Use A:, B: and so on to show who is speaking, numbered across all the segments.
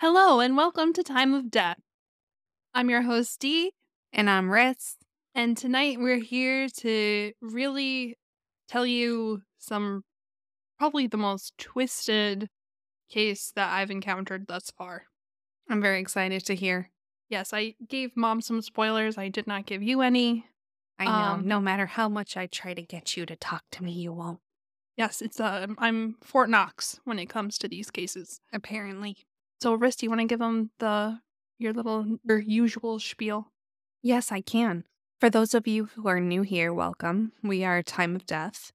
A: Hello and welcome to Time of Death. I'm your host, Dee,
B: And I'm Riss.
A: and tonight we're here to really tell you some probably the most twisted case that I've encountered thus far.
B: I'm very excited to hear.
A: Yes, I gave mom some spoilers. I did not give you any.
B: I know,
A: Um,
B: no matter how much I try to get you to talk to me, you won't.
A: Yes, it's uh, I'm Fort Knox when it comes to these cases.
B: Apparently.
A: So, Riss, do you want to give them the your little your usual spiel?
B: Yes, I can. For those of you who are new here, welcome. We are Time of Death.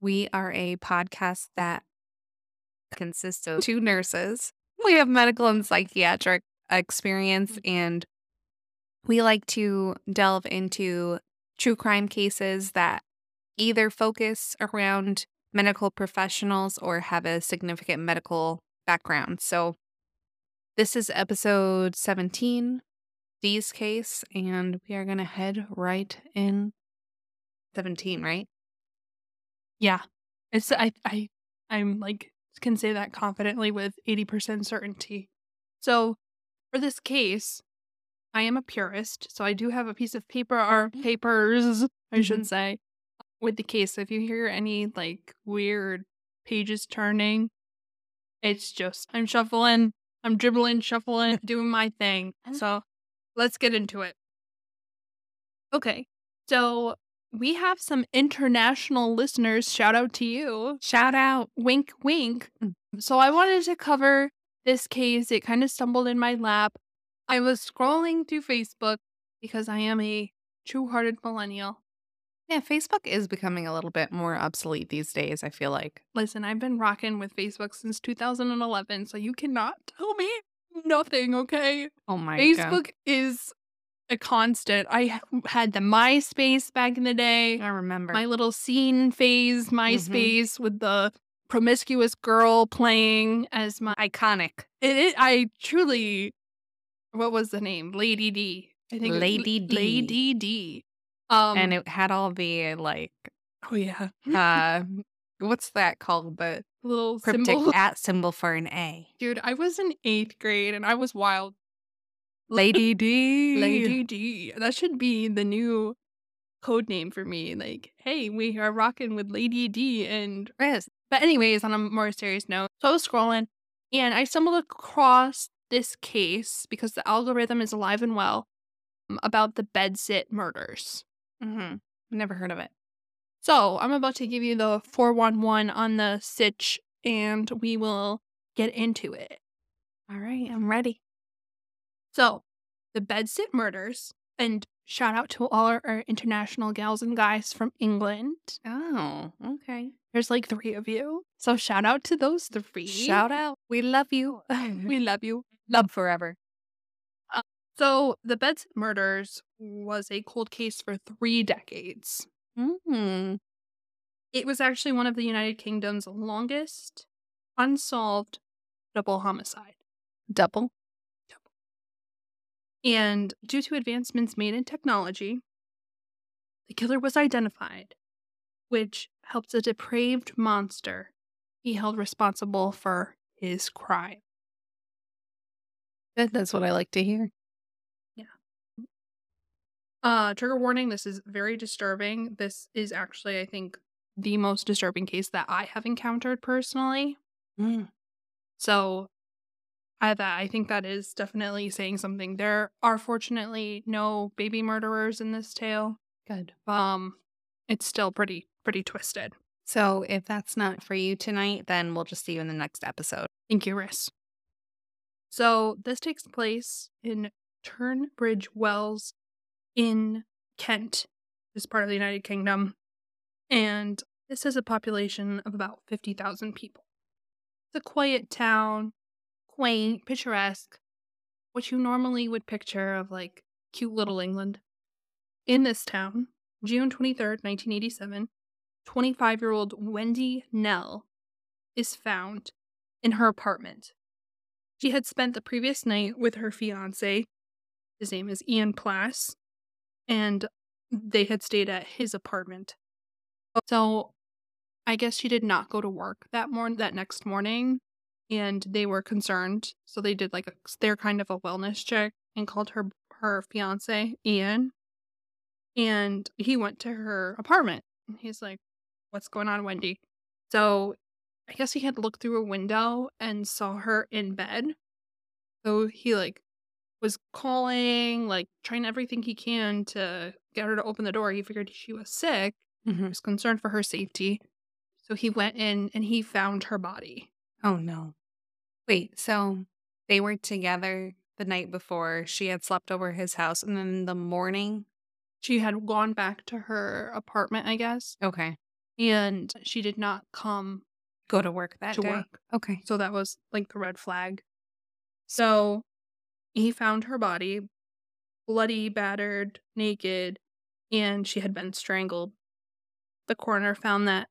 B: We are a podcast that consists of two nurses. We have medical and psychiatric experience, mm-hmm. and we like to delve into true crime cases that either focus around medical professionals or have a significant medical background. So, this is episode 17, Dee's case, and we are going to head right in 17, right?
A: Yeah. It's I I I'm like can say that confidently with 80% certainty. So, for this case, I am a purist, so I do have a piece of paper or papers, I should
B: Mhm.
A: say, with the case. So if you hear any like weird pages turning, it's just I'm shuffling, I'm dribbling, shuffling, doing my thing. So, let's get into it. Okay. So, we have some international listeners. Shout out to you.
B: Shout out.
A: Wink, wink.
B: Mm.
A: So I wanted to cover this case. It kind of stumbled in my lap. I was scrolling through Facebook because I am a true hearted millennial.
B: Yeah, Facebook is becoming a little bit more obsolete these days, I feel like.
A: Listen, I've been rocking with Facebook since 2011, so you cannot tell me nothing, okay?
B: Oh my god.
A: Facebook is a constant. I had the MySpace back in the day.
B: I remember.
A: my little scene phase mm-hmm. MySpace with the promiscuous girl playing as my
B: Iconic.
A: it, it I truly what was the name? Lady D. I think it
B: Lady D.
A: Lady D. Um
B: and it had all the like
A: oh yeah.
B: uh what's that called? The
A: little
B: cryptic
A: symbol.
B: at symbol for an A.
A: Dude, I was in eighth grade and I was wild.
B: Lady D.
A: Lady D. That should be the new code name for me. Like, hey, we are rocking with Lady D and
B: Riss.
A: But anyways, on a more serious note, so I was scrolling and I stumbled across this case because the algorithm is alive and well um, about the bedsit murders.
B: Mm-hmm. Never heard of it.
A: So I'm about to give you the 411 on the sitch and we will get into it.
B: All right, I'm ready.
A: So the bedsit murders, and shout out to all our, our international gals and guys from England.
B: Oh, okay.
A: There's like three of you. So shout out to those three.
B: Shout out. We love you.
A: We love you.
B: love forever.
A: So, the Bedsit murders was a cold case for three decades.
B: Mm-hmm.
A: It was actually one of the United Kingdom's longest unsolved double homicide.
B: Double.
A: And due to advancements made in technology, the killer was identified, which helped a depraved monster be held responsible for his crime.
B: That's what I like to hear.
A: Uh, trigger warning this is very disturbing. This is actually, I think, the most disturbing case that I have encountered personally.
B: Mm.
A: So I that I think that is definitely saying something. There are fortunately no baby murderers in this tale.
B: Good.
A: Um it's still pretty pretty twisted.
B: So if that's not for you tonight, then we'll just see you in the next episode.
A: Thank you, Riss. So this takes place in Tunbridge Wells in Kent, this part of the United Kingdom. And this has a population of about 50,000 people. It's a quiet town, quaint, picturesque, what you normally would picture of like cute little England. In this town, June 23rd, 1987, 25 year old Wendy Knell is found in her apartment. She had spent the previous night with her fiance. His name is Ian Plass, and they had stayed at his apartment. So I guess she did not go to work that morning that next morning and they were concerned. So they did like a they're kind of a wellness check and called her her fiance Ian, and he went to her apartment. And he's like, "What's going on, Wendy?" So I guess he had looked through a window and saw her in bed. So he like was calling, like trying everything he can to get her to open the door. He figured she was sick. He
B: Mhm.
A: was concerned for her safety. So he went in and he found her body.
B: Oh no. Wait, so they were together the night before. She had slept over his house, and then in the morning.
A: She had gone back to her apartment, I guess,
B: Okay.
A: and she did not come
B: Go to work that
A: to
B: day.
A: work.
B: Okay.
A: So that was like the red flag. So he found her body, bloody, battered, naked, and she had been strangled. The coroner found that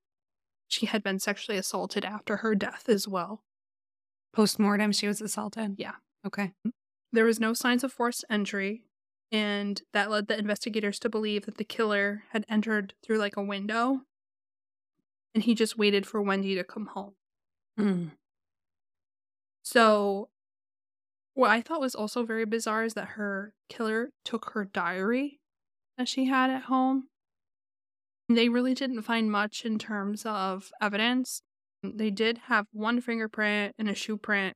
A: she had been sexually assaulted after her death as well.
B: Postmortem, she was assaulted.
A: Yeah.
B: Okay.
A: There was no signs of forced entry, and that led the investigators to believe that the killer had entered through like a window and he just waited for Wendy to come home.
B: Mm.
A: So, what I thought was also very bizarre is that her killer took her diary that she had at home. They really didn't find much in terms of evidence. They did have one fingerprint and a shoe print.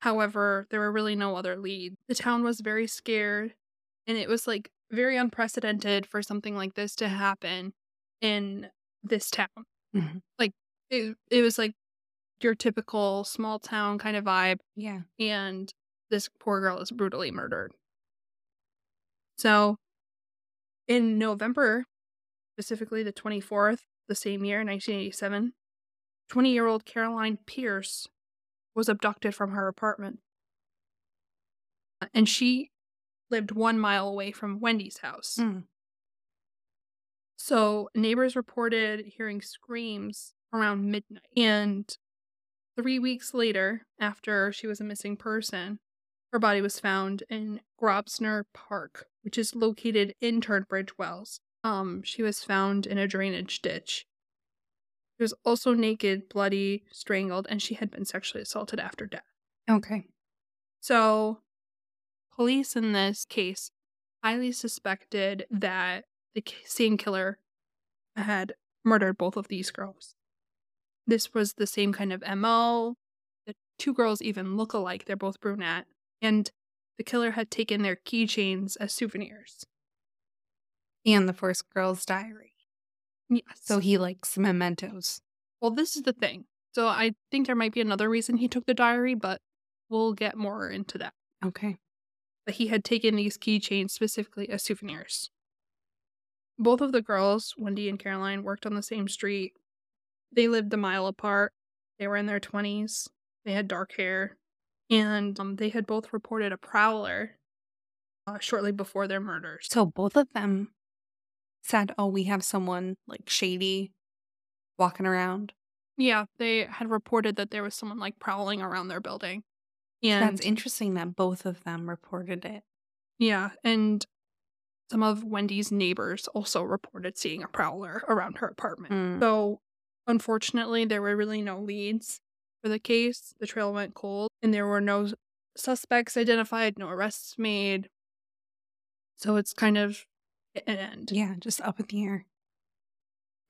A: However, there were really no other leads. The town was very scared, and it was like very unprecedented for something like this to happen in this town.
B: Mhm.
A: Like, it, it was like your typical small town kind of vibe
B: Yeah.
A: and this poor girl is brutally murdered. So, in November, specifically the 24th, the same year, 1987, 20 year old Caroline Pierce was abducted from her apartment. And she lived one mile away from Wendy's house.
B: Mm.
A: So neighbors reported hearing screams around midnight. And three weeks later, after she was a missing person, her body was found in Grobsner Park, which is located in Tunbridge Wells. Um, she was found in a drainage ditch. She was also naked, bloody, strangled, and she had been sexually assaulted after death.
B: Okay.
A: So, police in this case highly suspected that the same killer had murdered both of these girls. This was the same kind of MO. The two girls even look alike, they're both brunette. And the killer had taken their keychains as souvenirs.
B: And the first girl's diary.
A: Yes.
B: So he likes mementos.
A: well, this is the thing. So, I think there might be another reason he took the diary, but we'll get more into that.
B: Okay.
A: but he had taken these keychains specifically as souvenirs. Both of the girls, Wendy and Caroline, worked on the same street. They lived a mile apart. They were in their 20s. They had dark hair. And um, they had both reported a prowler uh, shortly before their murders.
B: So both of them said, oh, we have someone like shady walking around.
A: yeah, they had reported that there was someone like prowling around their building. And
B: That's interesting that both of them reported it.
A: Yeah, and some of Wendy's neighbors also reported seeing a prowler around her apartment.
B: Mm.
A: So, unfortunately, there were really no leads for the case. The trail went cold, and there were no suspects identified, no arrests made. So, it's kind of an end.
B: Yeah, just up in the air.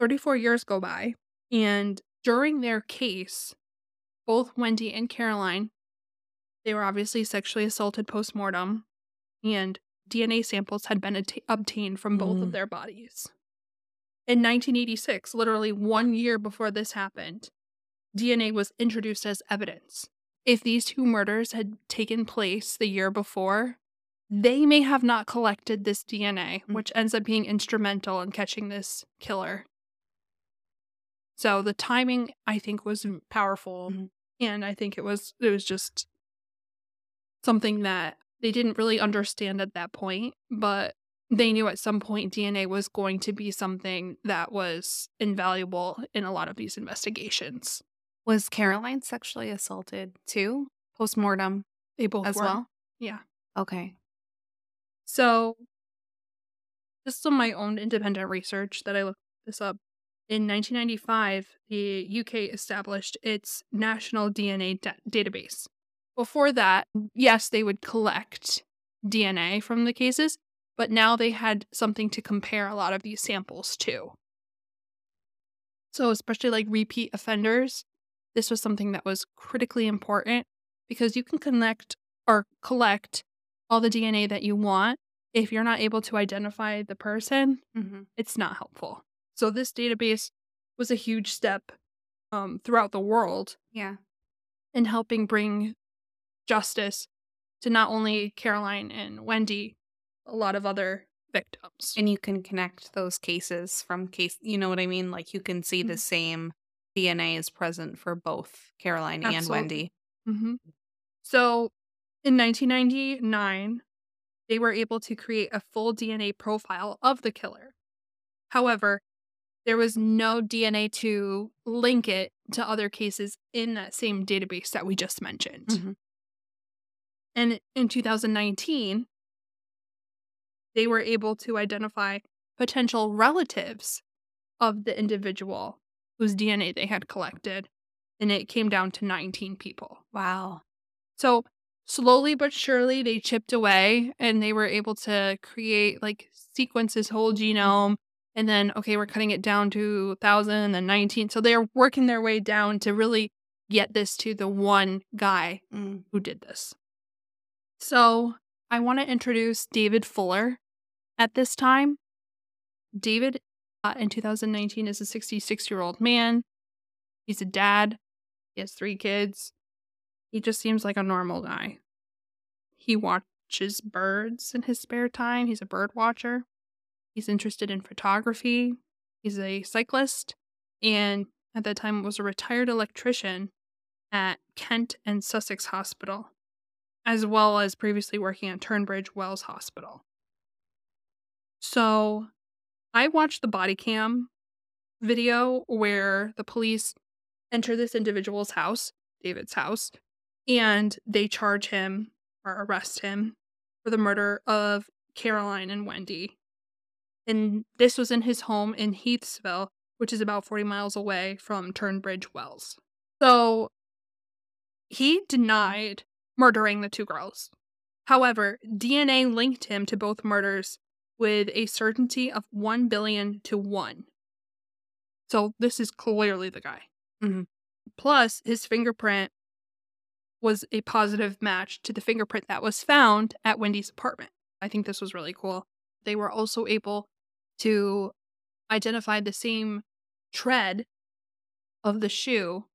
A: 34 years go by, and during their case, both Wendy and Caroline, they were obviously sexually assaulted post-mortem, and DNA samples had been atta- obtained from both of
B: Mm.
A: their bodies. In 1986, literally one year before this happened, DNA was introduced as evidence. If these two murders had taken place the year before, they may have not collected this DNA,
B: Mm.
A: which ends up being instrumental in catching this killer. So the timing, I think, was powerful,
B: Mhm.
A: and I think it was it was just something that they didn't really understand at that point, but they knew at some point DNA was going to be something that was invaluable in a lot of these investigations.
B: Was Caroline sexually assaulted too? Postmortem
A: They both
B: as
A: were.
B: well?
A: Yeah.
B: Okay.
A: So, just of my own independent research that I looked this up. in 1995, the UK established its national DNA da- database. Before that, yes, they would collect DNA from the cases, but now they had something to compare a lot of these samples to. So, especially like repeat offenders, this was something that was critically important because you can connect or collect all the DNA that you want. If you're not able to identify the person,
B: Mm-hmm.
A: it's not helpful. So, this database was a huge step um, throughout the world
B: Yeah.
A: in helping bring justice to not only Caroline and Wendy, a lot of other victims.
B: And you can connect those cases from case, you know what I mean? Like you can see the
A: Mhm.
B: same DNA is present for both Caroline and
A: Absolutely.
B: Wendy.
A: hmm So in 1999, they were able to create a full DNA profile of the killer. However, there was no DNA to link it to other cases in that same database that we just mentioned.
B: Mhm.
A: And in 2019, they were able to identify potential relatives of the individual whose DNA they had collected. And it came down to 19 people.
B: Wow.
A: So slowly but surely, they chipped away and they were able to create, like, sequence his whole genome. And then, okay, we're cutting it down to 1,000 and then 19. So they're working their way down to really get this to the one guy
B: Mm.
A: who did this. So I want to introduce David Fuller at this time. David uh, in 2019 is a 66 year old man. He's a dad, he has three kids. He just seems like a normal guy. He watches birds in his spare time, he's a bird watcher. He's interested in photography. He's a cyclist and at that time was a retired electrician at Kent and Sussex Hospital, as well as previously working at Tunbridge Wells Hospital. So I watched the body cam video where the police enter this individual's house, David's house, and they charge him or arrest him for the murder of Caroline and Wendy. And this was in his home in Heathsville, which is about 40 miles away from Tunbridge Wells. So he denied murdering the two girls. However, DNA linked him to both murders with a certainty of 1 billion to 1. So this is clearly the guy.
B: Mhm.
A: Plus, his fingerprint was a positive match to the fingerprint that was found at Wendy's apartment. I think this was really cool. They were also able to identify the same tread of the shoe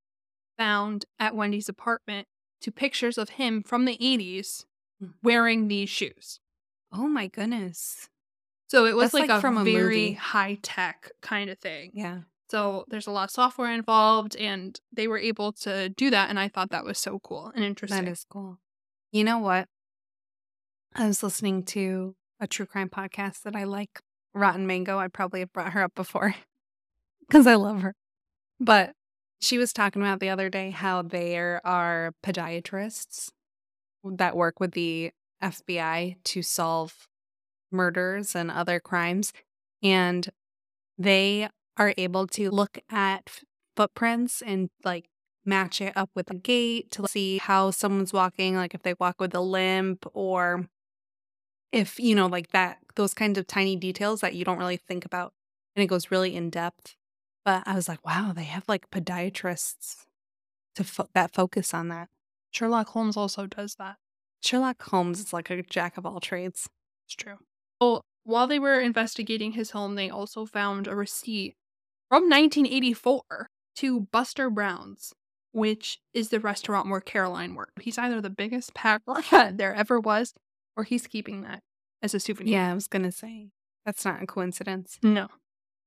A: found at Wendy's apartment to pictures of him from the 80s
B: Mm.
A: wearing these shoes.
B: Oh my goodness.
A: So it was
B: That's
A: like,
B: like
A: a
B: from a
A: very high tech kind of thing.
B: Yeah.
A: So there's a lot of software involved, and they were able to do that. And I thought that was so cool and interesting.
B: That is cool. You know what? I was listening to a true crime podcast that I like, Rotten Mango. I probably have brought her up before because I love her. But she was talking about the other day how there are podiatrists that work with the FBI to solve murders and other crimes. And they are able to look at footprints and like match it up with a gait to see how someone's walking, like if they walk with a limp or if, you know, like that, those kinds of tiny details that you don't really think about. And it goes really in depth. But I was like, wow, they have like podiatrists to fo- that focus on that.
A: Sherlock Holmes also does that.
B: Sherlock Holmes is like a jack of all trades.
A: It's true. Well, while they were investigating his home, they also found a receipt from 1984 to Buster Brown's, which is the restaurant where Caroline worked. He's either the biggest packer there ever was, or he's keeping that as a souvenir.
B: Yeah, I was going to say that's not a coincidence.
A: No.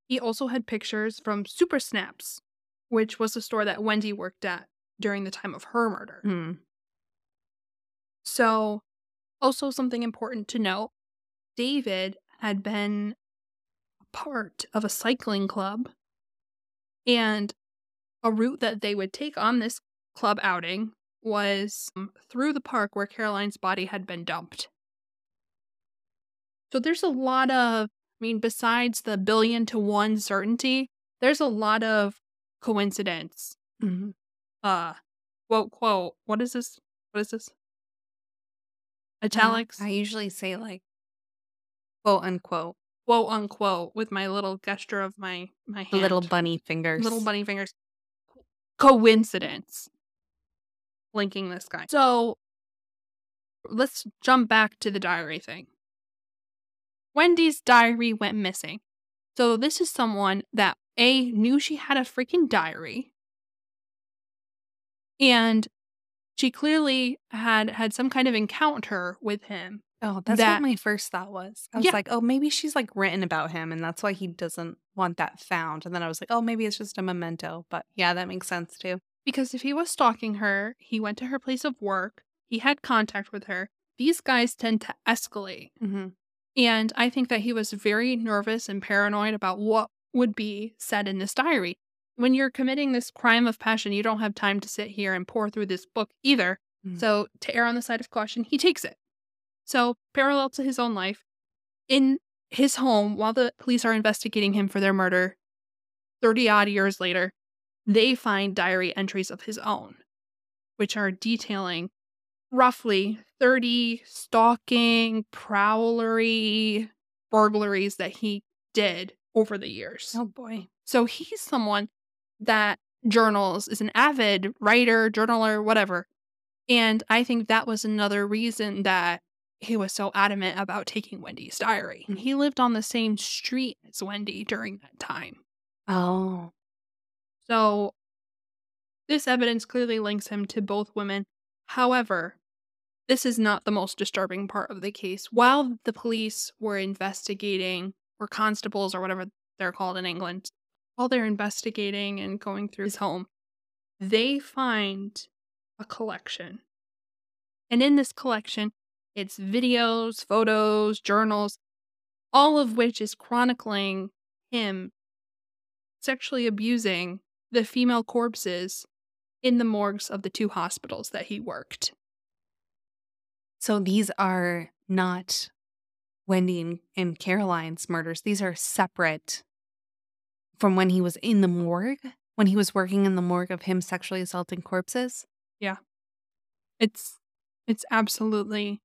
A: He also had pictures from Supasnaps, which was the store that Wendy worked at during the time of her murder.
B: Hmm.
A: So, also something important to note David had been a part of a cycling club, and a route that they would take on this club outing was um, through the park where Caroline's body had been dumped. So, there's a lot of, I mean, besides the billion to one certainty, there's a lot of coincidence.
B: Mhm.
A: Uh, quote, quote, what is this? What is this?
B: Uh,
A: Italics,
B: I usually say like quote unquote
A: quote unquote, with my little gesture of my my hand.
B: little bunny fingers.
A: little bunny fingers. Coincidence. Linking this guy. So let's jump back to the diary thing. Wendy's diary went missing. So this is someone that A knew she had a freaking diary. And she clearly had had some kind of encounter with him.
B: Oh, that's
A: that-
B: what my first thought was. I was
A: Yeah.
B: like, oh, maybe she's like written about him and that's why he doesn't want that found. And then I was like, oh, maybe it's just a memento. But yeah, that makes sense too.
A: Because if he was stalking her, he went to her place of work, he had contact with her. These guys tend to escalate.
B: Mm-hmm.
A: And I think that he was very nervous and paranoid about what would be said in this diary. When you're committing this crime of passion, you don't have time to sit here and pour through this book either.
B: Mhm.
A: So, to err on the side of caution, he takes it. So, parallel to his own life, in his home, while the police are investigating him for their murder, 30 odd years later, they find diary entries of his own, which are detailing roughly 30 stalking, prowlery, burglaries that he did over the years.
B: Oh boy.
A: So he's someone that journals, is an avid writer, journaler, whatever. And I think that was another reason that he was so adamant about taking Wendy's diary.
B: And mm-hmm.
A: He lived on the same street as Wendy during that time.
B: Oh.
A: So this evidence clearly links him to both women. However, this is not the most disturbing part of the case. While the police were investigating, or constables, or whatever they're called in England, while they're investigating and going through his home, they find a collection. And in this collection, it's videos, photos, journals, all of which is chronicling him sexually abusing the female corpses in the morgues of the two hospitals that he worked.
B: So these are not Wendy and, Caroline's murders. These are separate from when he was in the morgue, when he was working in the morgue of him sexually assaulting corpses. Yeah.
A: It's it's absolutely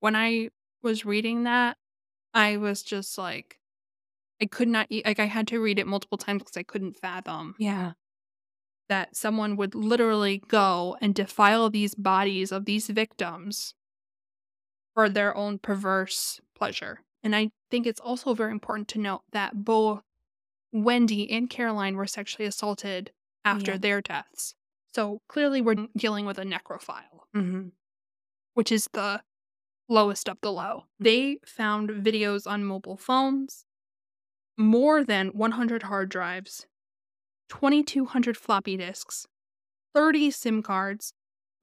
A: when I was reading that, I was just like I could not like I had to read it multiple times because I couldn't fathom
B: Yeah.
A: that someone would literally go and defile these bodies of these victims for their own perverse pleasure. And I think it's also very important to note that both Wendy and Caroline were sexually assaulted after
B: Yeah.
A: their deaths. So clearly, we're dealing with a necrophile,
B: Mm-hmm.
A: which is the lowest of the low. Mm-hmm. They found videos on mobile phones, more than 100 hard drives, 2,200 floppy disks, 30 SIM cards,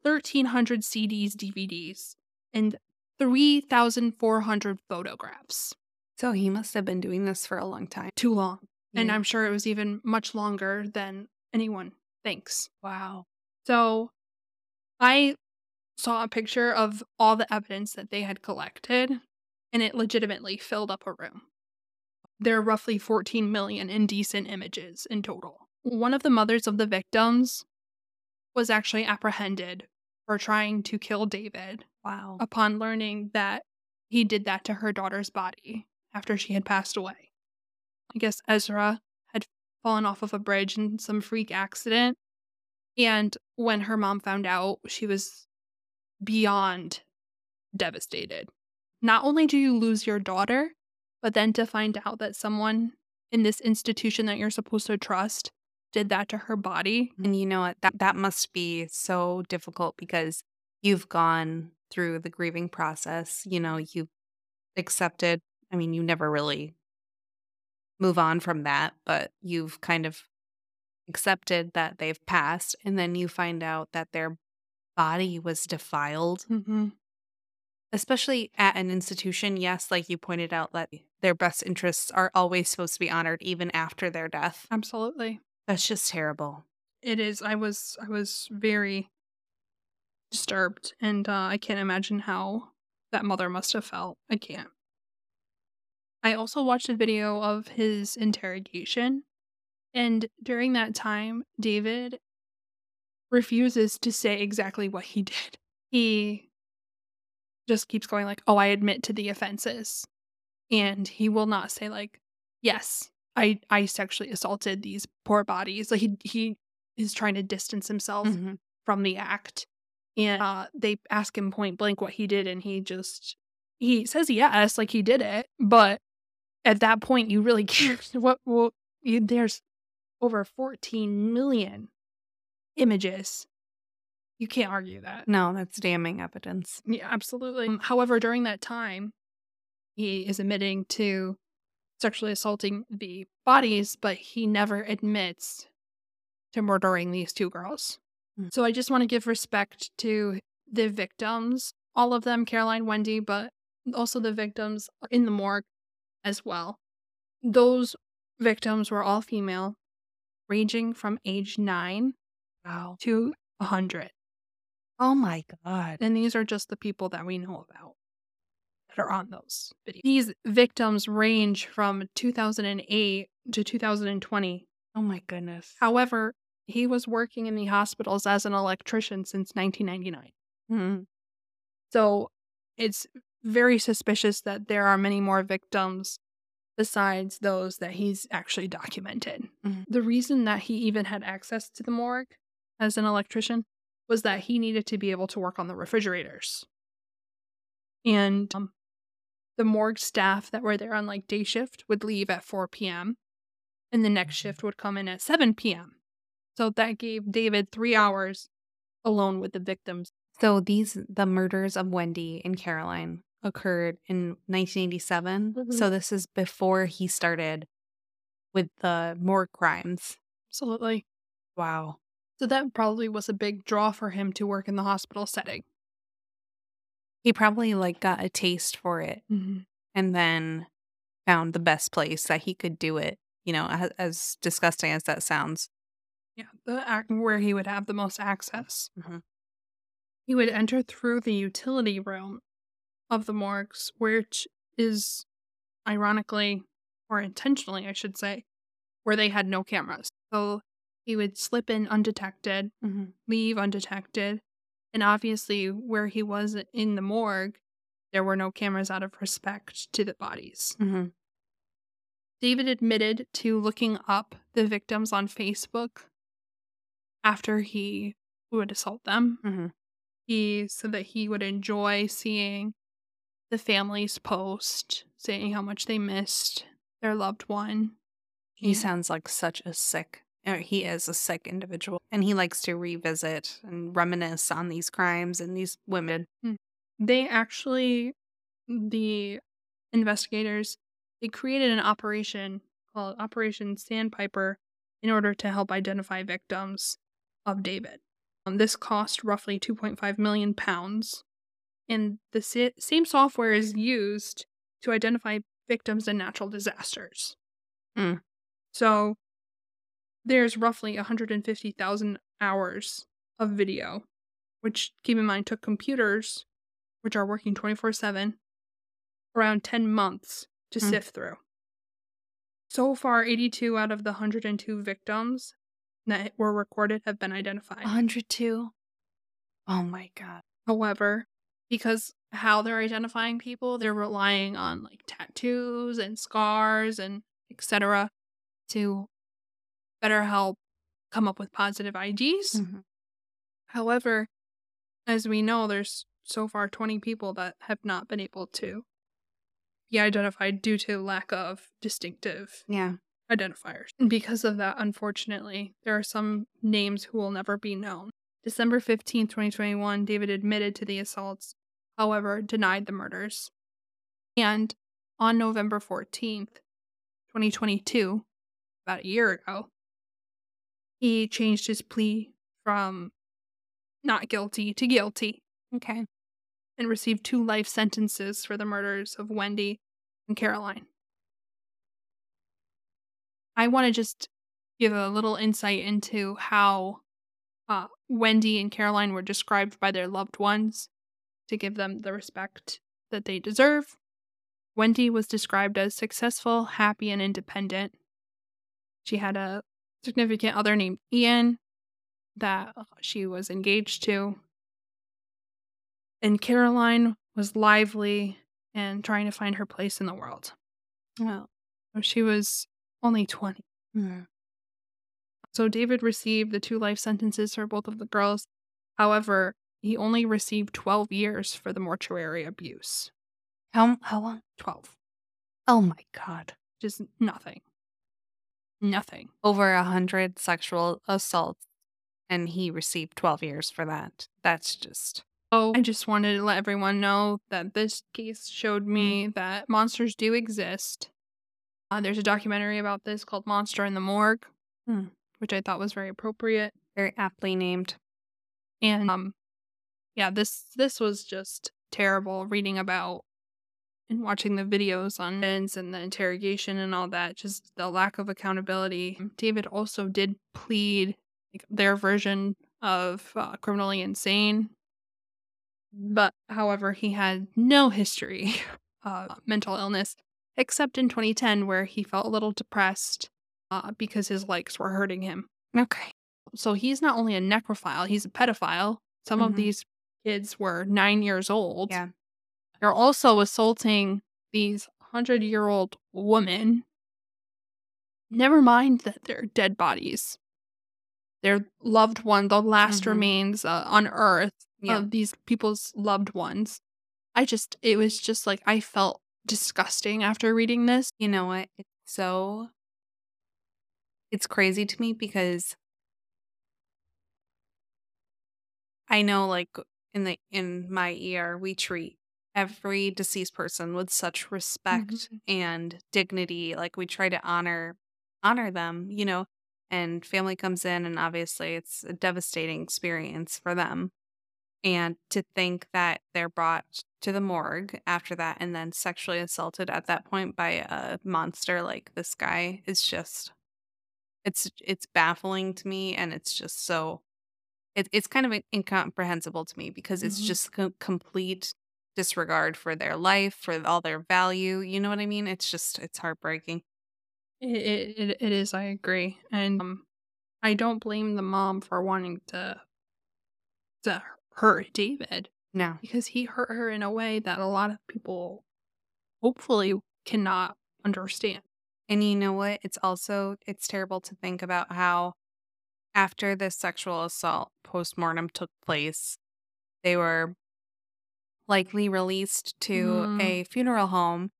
A: 1,300 CDs, DVDs, and 3,400 photographs.
B: So he must have been doing this for a long time.
A: Too long. And I'm sure it was even much longer than anyone thinks.
B: wow.
A: So I saw a picture of all the evidence that they had collected, and it legitimately filled up a room. There are roughly 14 million indecent images in total. One of the mothers of the victims was actually apprehended for trying to kill David
B: Wow.
A: upon learning that he did that to her daughter's body after she had passed away. I guess Azra had fallen off of a bridge in some freak accident. And when her mom found out, she was beyond devastated. Not only do you lose your daughter, but then to find out that someone in this institution that you're supposed to trust did that to her body.
B: And you know what? That that must be so difficult because you've gone through the grieving process. You know, you've accepted. I mean, you never really move on from that, but you've kind of accepted that they've passed, and then you find out that their body was defiled,
A: Mm-hmm.
B: especially at an institution. Yes, like you pointed out, that their best interests are always supposed to be honored even after their death.
A: Absolutely.
B: That's just terrible.
A: It is. I was I was very disturbed and uh, I can't imagine how that mother must have felt. I can't. I also watched a video of his interrogation And during that time, David refuses to say exactly what he did. He just keeps going like, "Oh, I admit to the offenses." And he will not say like, "Yes, I I sexually assaulted these poor bodies." Like he he is trying to distance himself
B: Mhm.
A: from the act. And uh, they ask him point blank what he did, and he just he says yes, like he did it. But at that point, you really can't. What? Well, you, there's over 14 million images. You can't argue that.
B: No, that's damning evidence.
A: Yeah, absolutely. Um, However, during that time, he is admitting to sexually assaulting the bodies, but he never admits to murdering these two girls.
B: Mm.
A: So I just want to give respect to the victims, all of them, Caroline, Wendy, but also the victims in the morgue as well. Those victims were all female, ranging from age 9
B: Wow.
A: to 100.
B: Oh my god.
A: And these are just the people that we know about that are on those videos. These victims range from 2008 to 2020.
B: Oh my goodness.
A: However, he was working in the hospitals as an electrician since 1999.
B: Mhm.
A: So it's very suspicious that there are many more victims besides those that he's actually documented.
B: Mhm.
A: The reason that he even had access to the morgue as an electrician was that he needed to be able to work on the refrigerators. And um, the morgue staff that were there on like day shift would leave at 4 p.m. and the next shift would come in at 7 p.m. So that gave David three hours alone with the victims.
B: So these the murders of Wendy and Caroline occurred in 1987.
A: Mhm.
B: So this is before he started with the more crimes.
A: Absolutely.
B: Wow.
A: So that probably was a big draw for him to work in the hospital setting.
B: He probably like got a taste for it
A: Mm-hmm.
B: and then found the best place that he could do it. You know, as, as disgusting as that sounds.
A: Yeah, the act where he would have the most access.
B: Mhm.
A: He would enter through the utility room of the morgues, which is ironically or intentionally, I should say, where they had no cameras. So he would slip in undetected,
B: Mhm.
A: leave undetected, and obviously where he was in the morgue, there were no cameras out of respect to the bodies.
B: Mhm.
A: David admitted to looking up the victims on Facebook after he would assault them.
B: Mhm.
A: He said that he would enjoy seeing the families post saying how much they missed their loved one.
B: He
A: And-
B: sounds like such a sick, or he is a sick individual. And he likes to revisit and reminisce on these crimes and these women.
A: They actually, the investigators, they created an operation called Operation Sandpiper in order to help identify victims of David. Um, this cost roughly 2.5 million pounds, and the sa- same software is used to identify victims in natural disasters.
B: Hmm.
A: So there's roughly 150,000 hours of video, which keep in mind took computers, which are working 24 7, around 10 months to
B: Hmm.
A: sift through. So far, 82 out of the 102 victims that were recorded have been identified.
B: 102? Oh my God.
A: However, because how they're identifying people, they're relying on like tattoos and scars and etc. to better help come up with positive IDs.
B: Mhm.
A: However, as we know, there's so far 20 people that have not been able to be identified due to lack of distinctive
B: Yeah.
A: identifiers. And because of that, unfortunately, there are some names who will never be known. December 15th, 2021, David admitted to the assaults, however, denied the murders. And on November 14th, 2022, about a year ago, he changed his plea from not guilty to guilty
B: Okay.
A: and received two life sentences for the murders of Wendy and Caroline. I want to just give a little insight into how uh, Wendy and Caroline were described by their loved ones to give them the respect that they deserve. Wendy was described as successful, happy, and independent. She had a significant other named Ian that uh, she was engaged to. And Caroline was lively and trying to find her place in the world.
B: Well,
A: she was only 20.
B: mm,
A: So David received the two life sentences for both of the girls. However, he only received 12 years for the mortuary abuse.
B: how how long?
A: 12.
B: Oh my god.
A: Just nothing. Nothing.
B: Over a hundred sexual assaults, and he received twelve years for that. That's just
A: Oh, I just wanted to let everyone know that this case showed me that monsters do exist. Uh, there's a documentary about this called Monster in the Morgue,
B: Hmm.
A: which I thought was very appropriate.
B: very aptly named.
A: And um, yeah, this this was just terrible reading about and watching the videos on ends and the interrogation and all that. Just the lack of accountability. David also did plead like, their version of uh, criminally insane, but however, he had no history of mental illness except in 2010 where he felt a little depressed uh, because his legs were hurting him.
B: Okay.
A: So he's not only a necrophile, he's a pedophile. Some of
B: Mhm.
A: these kids were nine years old.
B: Yeah.
A: They're also assaulting these 100 year old women. Never mind that they're dead bodies. Their loved one, the last
B: Mhm.
A: remains uh, on earth
B: Yeah.
A: of these people's loved ones. I just, it was just like, I felt disgusting after reading this.
B: You know what? It's so it's crazy to me because I know like in the in my ER we treat every deceased person with such respect
A: Mhm.
B: and dignity like we try to honor honor them, you know, and family comes in and obviously it's a devastating experience for them. And to think that they're brought to the morgue after that and then sexually assaulted at that point by a monster like this guy is just it's it's baffling to me and it's just so it, it's kind of incomprehensible to me because it's
A: Mhm.
B: just co- complete disregard for their life for all their value you know what i mean it's just it's heartbreaking
A: It, it, it, is, I agree. And um, I don't blame the mom for wanting to, to hurt David.
B: no
A: because he hurt her in a way that a lot of people hopefully cannot understand.
B: And you know what? It's also it's terrible to think about how after this sexual assault postmortem took place, they were likely released to
A: Mm.
B: a funeral home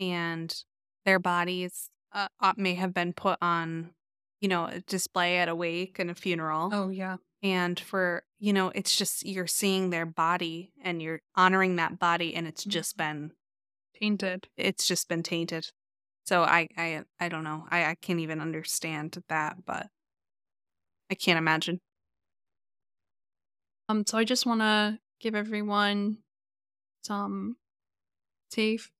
B: and their bodies uh, uh, may have been put on you know a display at a wake and a funeral
A: Oh yeah.
B: and for you know it's just you're seeing their body and you're honoring that body and it's just been
A: Tainted.
B: it's just been tainted. So I I I don't know. I I can't even understand that, but I can't imagine.
A: Um so I just want to give everyone some safe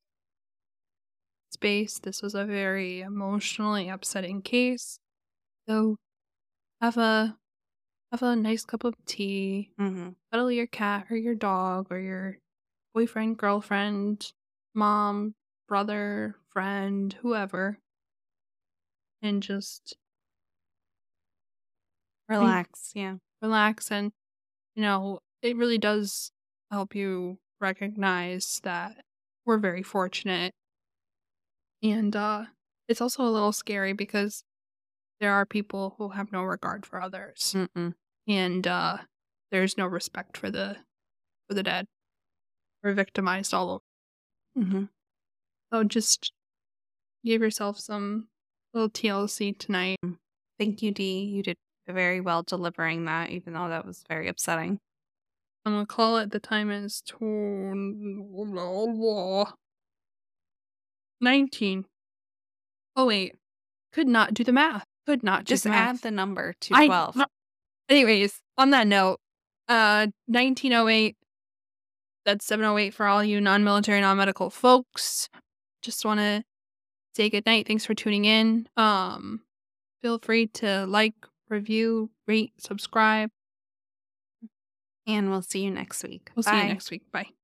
A: space. This was a very emotionally upsetting case. So have a have a nice cup of tea,
B: hmm
A: cuddle your cat or your dog or your boyfriend, girlfriend, mom, brother, friend, whoever, and just
B: Relax. Yeah.
A: relax. And, you know, it really does help you recognize that we're very fortunate. And uh, it's also a little scary because there are people who have no regard for others.
B: Mm-mm.
A: and uh there's no respect for the for the dead or victimized all over
B: Mm-hmm.
A: so just give yourself some little tlc tonight
B: Thank you, Dee. You did very well delivering that, even though that was very upsetting.
A: I'm gonna call it the time is two, 19 oh wait. Could not do the math. Could not do
B: Just
A: the
B: add the number to
A: I-
B: twelve.
A: no- anyways on that note uh 1908 that's 708 for all you non-military non-medical folks. Just want to say good night. Thanks for tuning in. Um feel free to like review rate subscribe
B: and we'll see you next week.
A: we'll see you next week. Bye